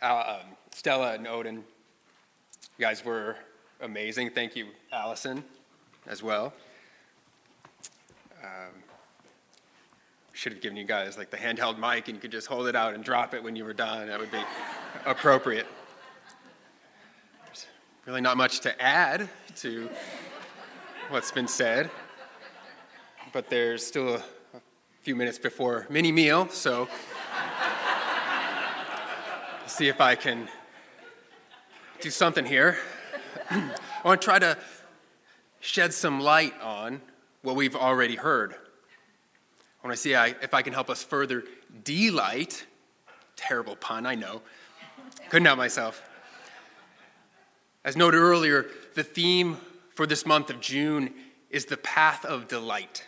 uh, Stella and Odin. You guys were amazing. Thank you, Allison, as well. Um, should have given you guys like the handheld mic and you could just hold it out and drop it when you were done. That would be appropriate. There's really not much to add to what's been said, but there's still a, a few minutes before mini meal, so see if I can do something here. I want to try to shed some light on what we've already heard. I want to see if I can help us further delight. Terrible pun, I know. Couldn't help myself. As noted earlier, the theme for this month of June is the path of delight.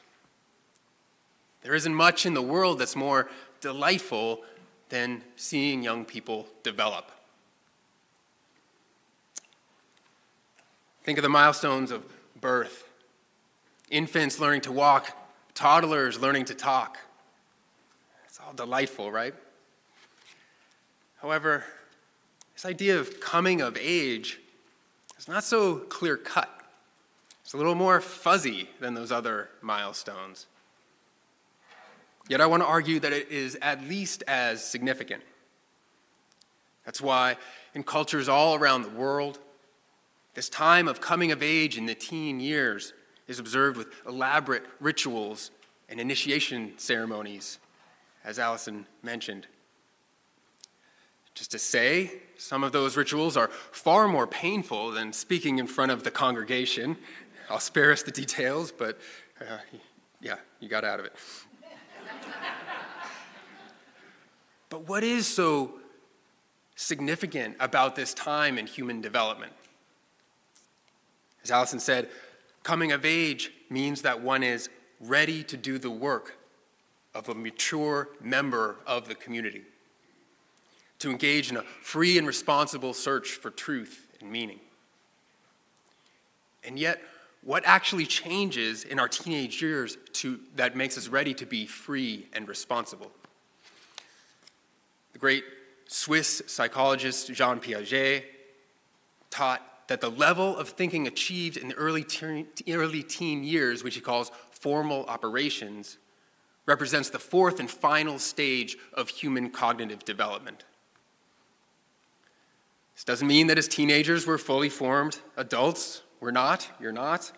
There isn't much in the world that's more delightful than seeing young people develop. Think of the milestones of birth, infants learning to walk, toddlers learning to talk. It's all delightful, right? However, this idea of coming of age is not so clear cut. It's a little more fuzzy than those other milestones. Yet I want to argue that it is at least as significant. That's why, in cultures all around the world, this time of coming of age in the teen years is observed with elaborate rituals and initiation ceremonies, as Allison mentioned. Just to say, some of those rituals are far more painful than speaking in front of the congregation. I'll spare us the details, but uh, yeah, you got out of it. But what is so significant about this time in human development? As Allison said, Coming of age means that one is ready to do the work of a mature member of the community, to engage in a free and responsible search for truth and meaning. And yet, what actually changes in our teenage years to, that makes us ready to be free and responsible? Great Swiss psychologist Jean Piaget taught that the level of thinking achieved in the early teen, early teen years, which he calls formal operations, represents the fourth and final stage of human cognitive development. This doesn't mean that as teenagers we're fully formed adults. We're not. You're not.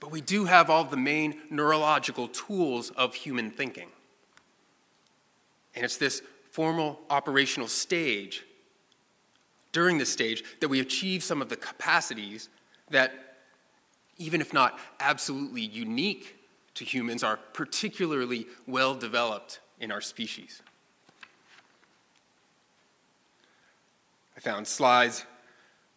But we do have all the main neurological tools of human thinking. And it's this formal operational stage during this stage that we achieve some of the capacities that, even if not absolutely unique to humans, are particularly well developed in our species. I found slides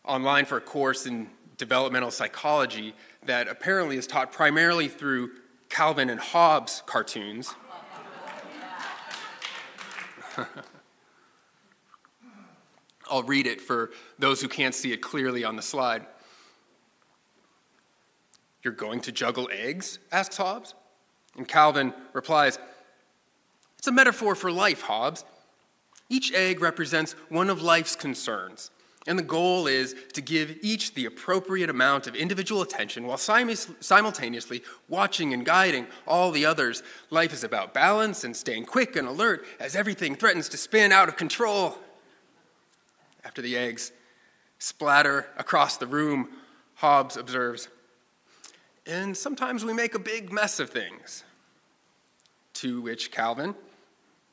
online for a course in developmental psychology that apparently is taught primarily through Calvin and Hobbes cartoons. I'll read it for those who can't see it clearly on the slide. You're going to juggle eggs? asks Hobbes. And Calvin replies, It's a metaphor for life, Hobbes. Each egg represents one of life's concerns, and the goal is to give each the appropriate amount of individual attention while simultaneously watching and guiding all the others. Life is about balance and staying quick and alert as everything threatens to spin out of control. After the eggs splatter across the room, Hobbes observes, and sometimes we make a big mess of things. To which Calvin,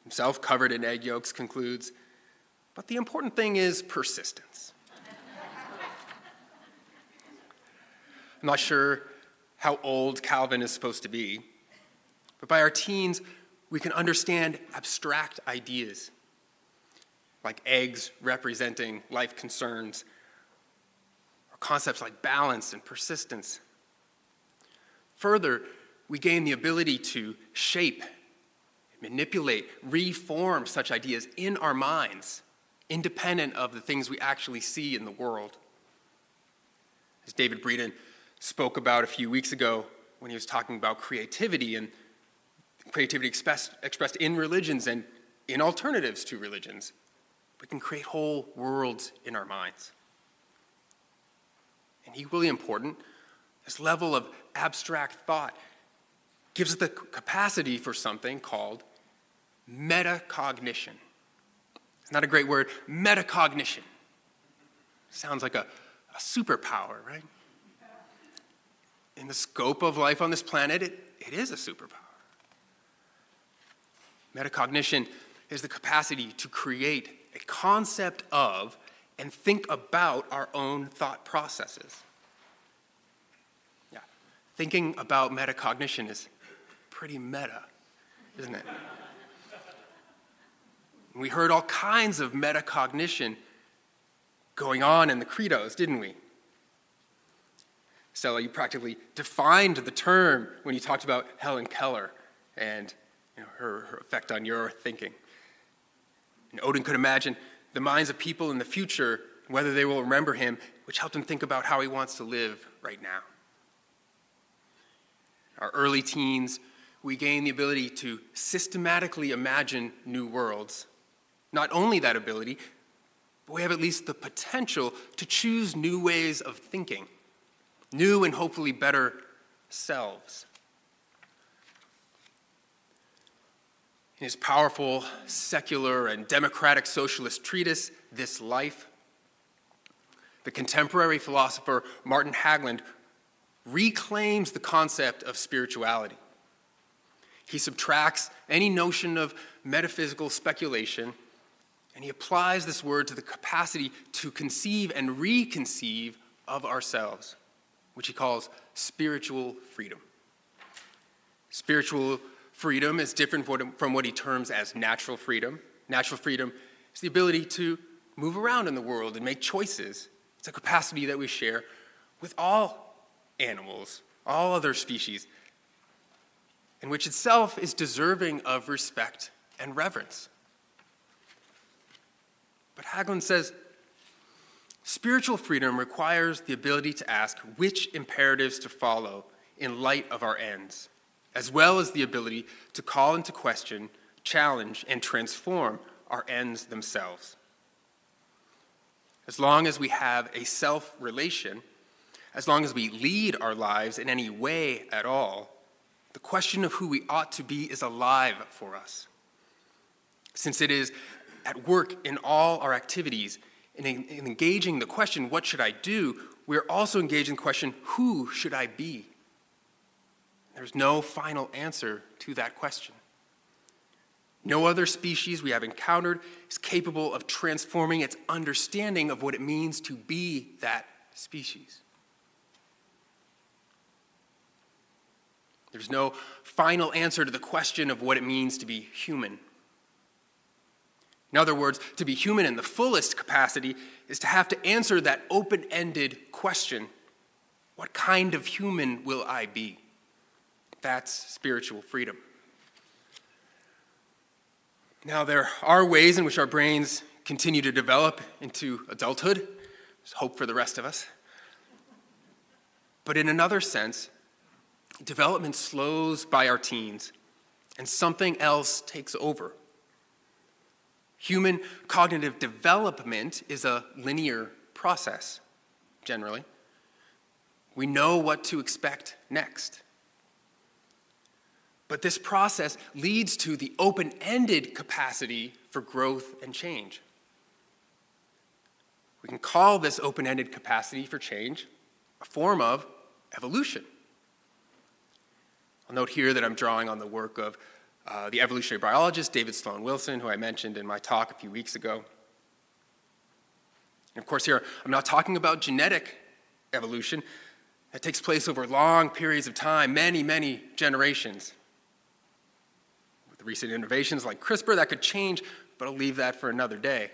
himself covered in egg yolks, concludes, but the important thing is persistence. I'm not sure how old Calvin is supposed to be, but by our teens, we can understand abstract ideas like eggs representing life concerns, or concepts like balance and persistence. Further, we gain the ability to shape, manipulate, reform such ideas in our minds, independent of the things we actually see in the world. As David Breeden spoke about a few weeks ago when he was talking about creativity and creativity expressed, expressed in religions and in alternatives to religions. We can create whole worlds in our minds. And equally important, this level of abstract thought gives us the capacity for something called metacognition. It's not a great word, metacognition. Sounds like a, a superpower, right? In the scope of life on this planet, it, it is a superpower. Metacognition is the capacity to create a concept of and think about our own thought processes. Yeah, thinking about metacognition is pretty meta, isn't it? We heard all kinds of metacognition going on in the credos, didn't we? Stella, you practically defined the term when you talked about Helen Keller and you know, her, her effect on your thinking. And Odin could imagine the minds of people in the future, whether they will remember him, which helped him think about how he wants to live right now. Our early teens, we gain the ability to systematically imagine new worlds. Not only that ability, but we have at least the potential to choose new ways of thinking, new and hopefully better selves. In his powerful, secular, and democratic socialist treatise, This Life, the contemporary philosopher Martin Hägglund reclaims the concept of spirituality. He subtracts any notion of metaphysical speculation, and he applies this word to the capacity to conceive and reconceive of ourselves, which he calls spiritual freedom. Spiritual freedom is different from what he terms as natural freedom. Natural freedom is the ability to move around in the world and make choices. It's a capacity that we share with all animals, all other species, and which itself is deserving of respect and reverence. But Hägglund says spiritual freedom requires the ability to ask which imperatives to follow in light of our ends as well as the ability to call into question, challenge, and transform our ends themselves. As long as we have a self relation, as long as we lead our lives in any way at all, the question of who we ought to be is alive for us. Since it is at work in all our activities, in, in engaging the question, what should I do, we're also engaging the question, who should I be? There's no final answer to that question. No other species we have encountered is capable of transforming its understanding of what it means to be that species. There's no final answer to the question of what it means to be human. In other words, to be human in the fullest capacity is to have to answer that open ended question what kind of human will I be? That's spiritual freedom. Now, there are ways in which our brains continue to develop into adulthood. There's hope for the rest of us. But in another sense, development slows by our teens and something else takes over. Human cognitive development is a linear process, generally. We know what to expect next. But this process leads to the open ended capacity for growth and change. We can call this open ended capacity for change a form of evolution. I'll note here that I'm drawing on the work of uh, the evolutionary biologist David Sloan Wilson, who I mentioned in my talk a few weeks ago. And of course, here I'm not talking about genetic evolution that takes place over long periods of time, many, many generations With recent innovations like CRISPR that could change, but I'll leave that for another day.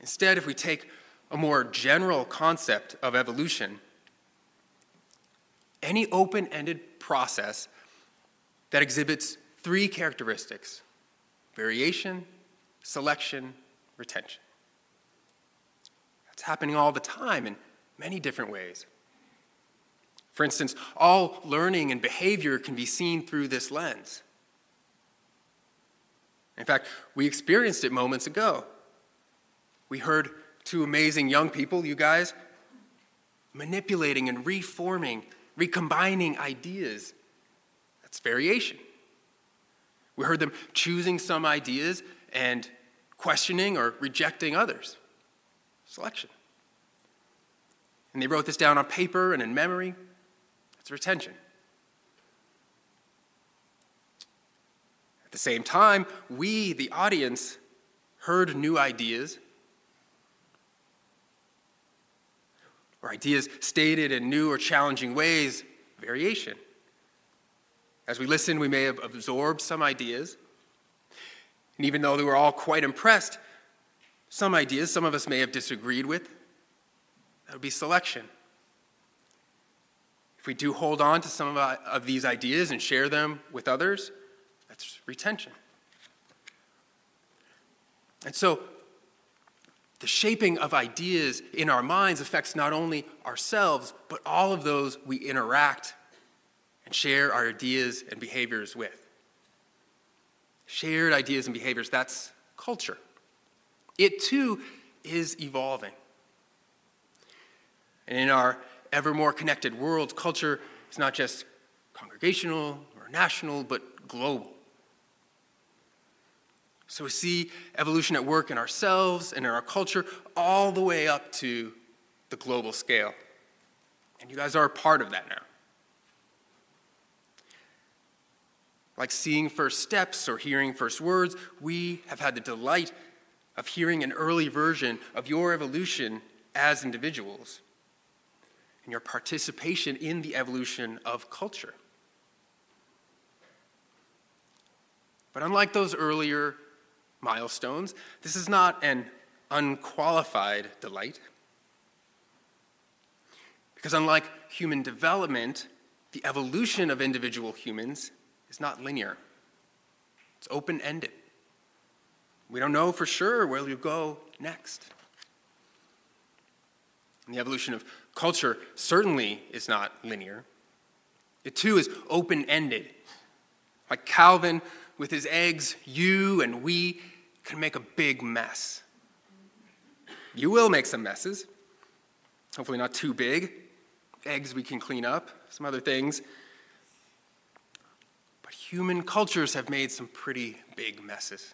Instead, if we take a more general concept of evolution, any open ended process that exhibits three characteristics variation, selection, retention. That's happening all the time in many different ways. For instance, all learning and behavior can be seen through this lens. In fact, we experienced it moments ago. We heard two amazing young people, you guys, manipulating and reforming, recombining ideas. That's variation. We heard them choosing some ideas and questioning or rejecting others. Selection. And they wrote this down on paper and in memory. That's retention. At the same time, we, the audience, heard new ideas, or ideas stated in new or challenging ways, variation. As we listened, we may have absorbed some ideas. And even though they were all quite impressed, some ideas some of us may have disagreed with. That would be selection. If we do hold on to some of, uh, of these ideas and share them with others, that's retention. And so, the shaping of ideas in our minds affects not only ourselves, but all of those we interact and share our ideas and behaviors with. Shared ideas and behaviors, that's culture. It too is evolving. And in our ever more connected world, culture is not just congregational or national, but global. So we see evolution at work in ourselves and in our culture, all the way up to the global scale. And you guys are a part of that now. Like seeing first steps or hearing first words, we have had the delight of hearing an early version of your evolution as individuals and your participation in the evolution of culture. But unlike those earlier milestones. This is not an unqualified delight. Because unlike human development, the evolution of individual humans is not linear, it's open ended. We don't know for sure where you go next. And the evolution of culture certainly is not linear. It too is open ended. Like Calvin with his eggs, you and we can make a big mess. You will make some messes, hopefully not too big. Eggs we can clean up, some other things. But human cultures have made some pretty big messes,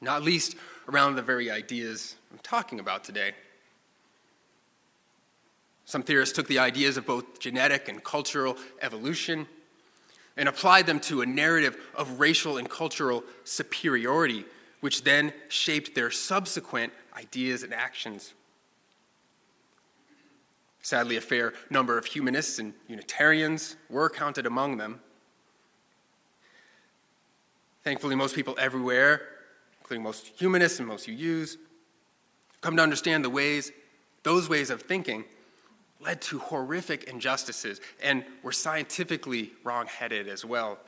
not least around the very ideas I'm talking about today. Some theorists took the ideas of both genetic and cultural evolution and applied them to a narrative of racial and cultural superiority, which then shaped their subsequent ideas and actions. Sadly, a fair number of humanists and Unitarians were counted among them. Thankfully, most people everywhere, including most humanists and most UUs, come to understand the ways, those ways of thinking led to horrific injustices and were scientifically wrongheaded as well.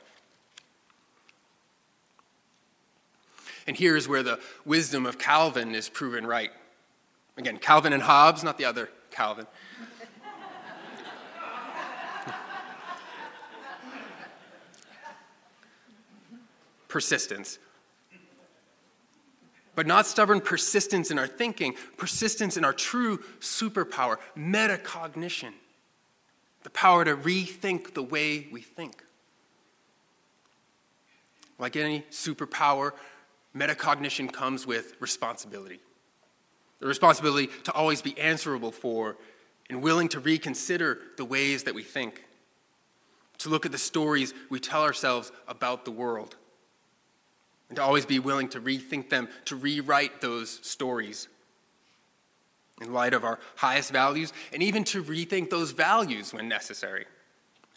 And here's where the wisdom of Calvin is proven right. Again, Calvin and Hobbes, not the other Calvin. Persistence but not stubborn persistence in our thinking, persistence in our true superpower, metacognition, the power to rethink the way we think. Like any superpower, metacognition comes with responsibility. The responsibility to always be answerable for and willing to reconsider the ways that we think, to look at the stories we tell ourselves about the world and to always be willing to rethink them, to rewrite those stories in light of our highest values, and even to rethink those values when necessary,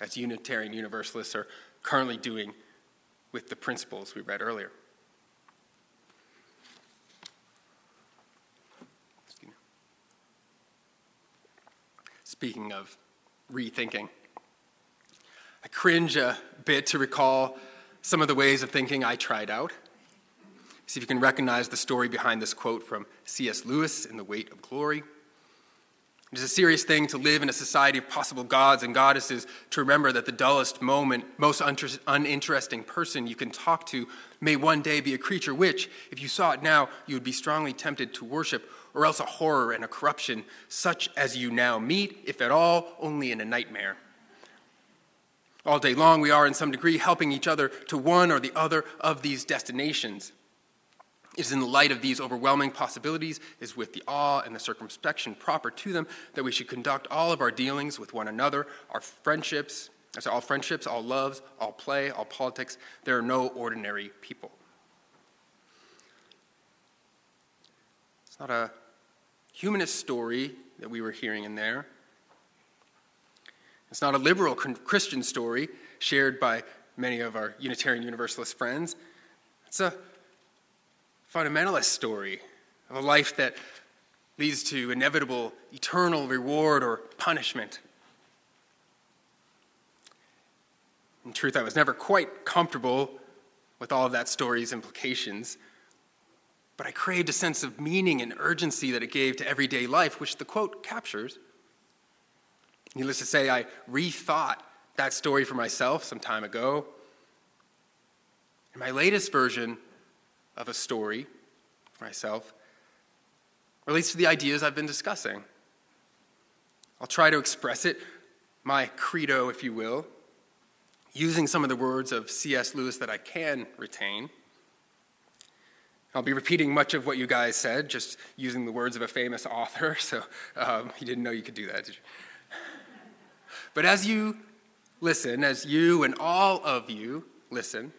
as Unitarian Universalists are currently doing with the principles we read earlier. Speaking of rethinking, I cringe a bit to recall some of the ways of thinking I tried out. See if you can recognize the story behind this quote from C.S. Lewis in The Weight of Glory. It is a serious thing to live in a society of possible gods and goddesses, to remember that the dullest moment, most uninteresting person you can talk to may one day be a creature which, if you saw it now, you would be strongly tempted to worship, or else a horror and a corruption such as you now meet, if at all, only in a nightmare. All day long, we are in some degree helping each other to one or the other of these destinations. It is in the light of these overwhelming possibilities, is with the awe and the circumspection proper to them, that we should conduct all of our dealings with one another, our friendships, say all friendships, all loves, all play, all politics. There are no ordinary people. It's not a humanist story that we were hearing in there. It's not a liberal Christian story shared by many of our Unitarian Universalist friends. It's a fundamentalist story of a life that leads to inevitable eternal reward or punishment. In truth, I was never quite comfortable with all of that story's implications, but I craved a sense of meaning and urgency that it gave to everyday life, which the quote captures. Needless to say, I rethought that story for myself some time ago. In my latest version, of a story for myself relates to the ideas I've been discussing. I'll try to express it, my credo, if you will, using some of the words of C.S. Lewis that I can retain. I'll be repeating much of what you guys said, just using the words of a famous author, so um, you didn't know you could do that, did you? But as you listen, as you and all of you listen,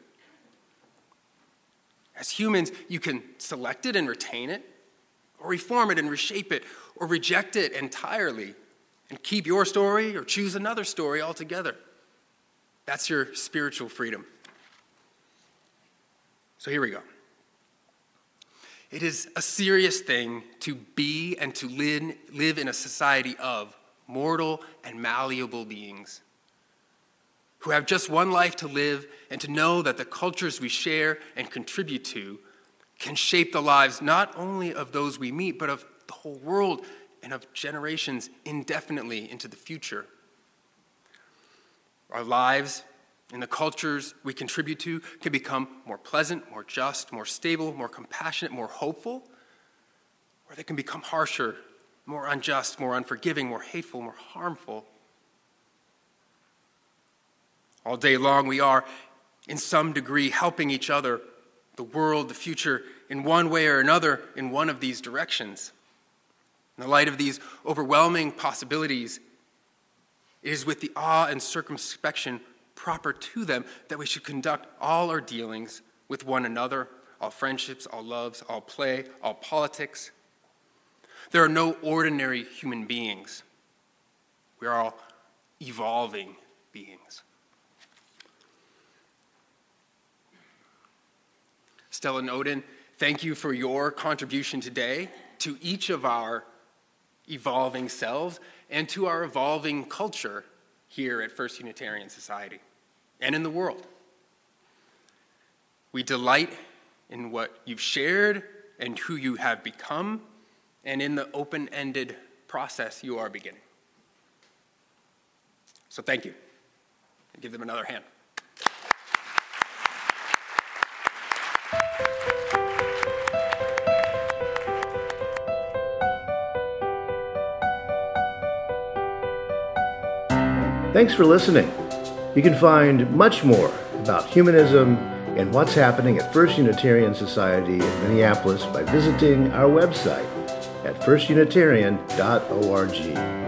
as humans, you can select it and retain it, or reform it and reshape it, or reject it entirely and keep your story or choose another story altogether. That's your spiritual freedom. So here we go. It is a serious thing to be and to live in a society of mortal and malleable beings who have just one life to live and to know that the cultures we share and contribute to can shape the lives not only of those we meet, but of the whole world and of generations indefinitely into the future. Our lives and the cultures we contribute to can become more pleasant, more just, more stable, more compassionate, more hopeful, or they can become harsher, more unjust, more unforgiving, more hateful, more harmful. All day long, we are, in some degree, helping each other, the world, the future, in one way or another, in one of these directions. In the light of these overwhelming possibilities, it is with the awe and circumspection proper to them that we should conduct all our dealings with one another, all friendships, all loves, all play, all politics. There are no ordinary human beings. We are all evolving beings. Stella Odin, thank you for your contribution today to each of our evolving selves and to our evolving culture here at First Unitarian Society and in the world. We delight in what you've shared and who you have become, and in the open ended process you are beginning. So, thank you. Give them another hand. Thanks for listening. You can find much more about humanism and what's happening at First Unitarian Society in Minneapolis by visiting our website at firstunitarian.org.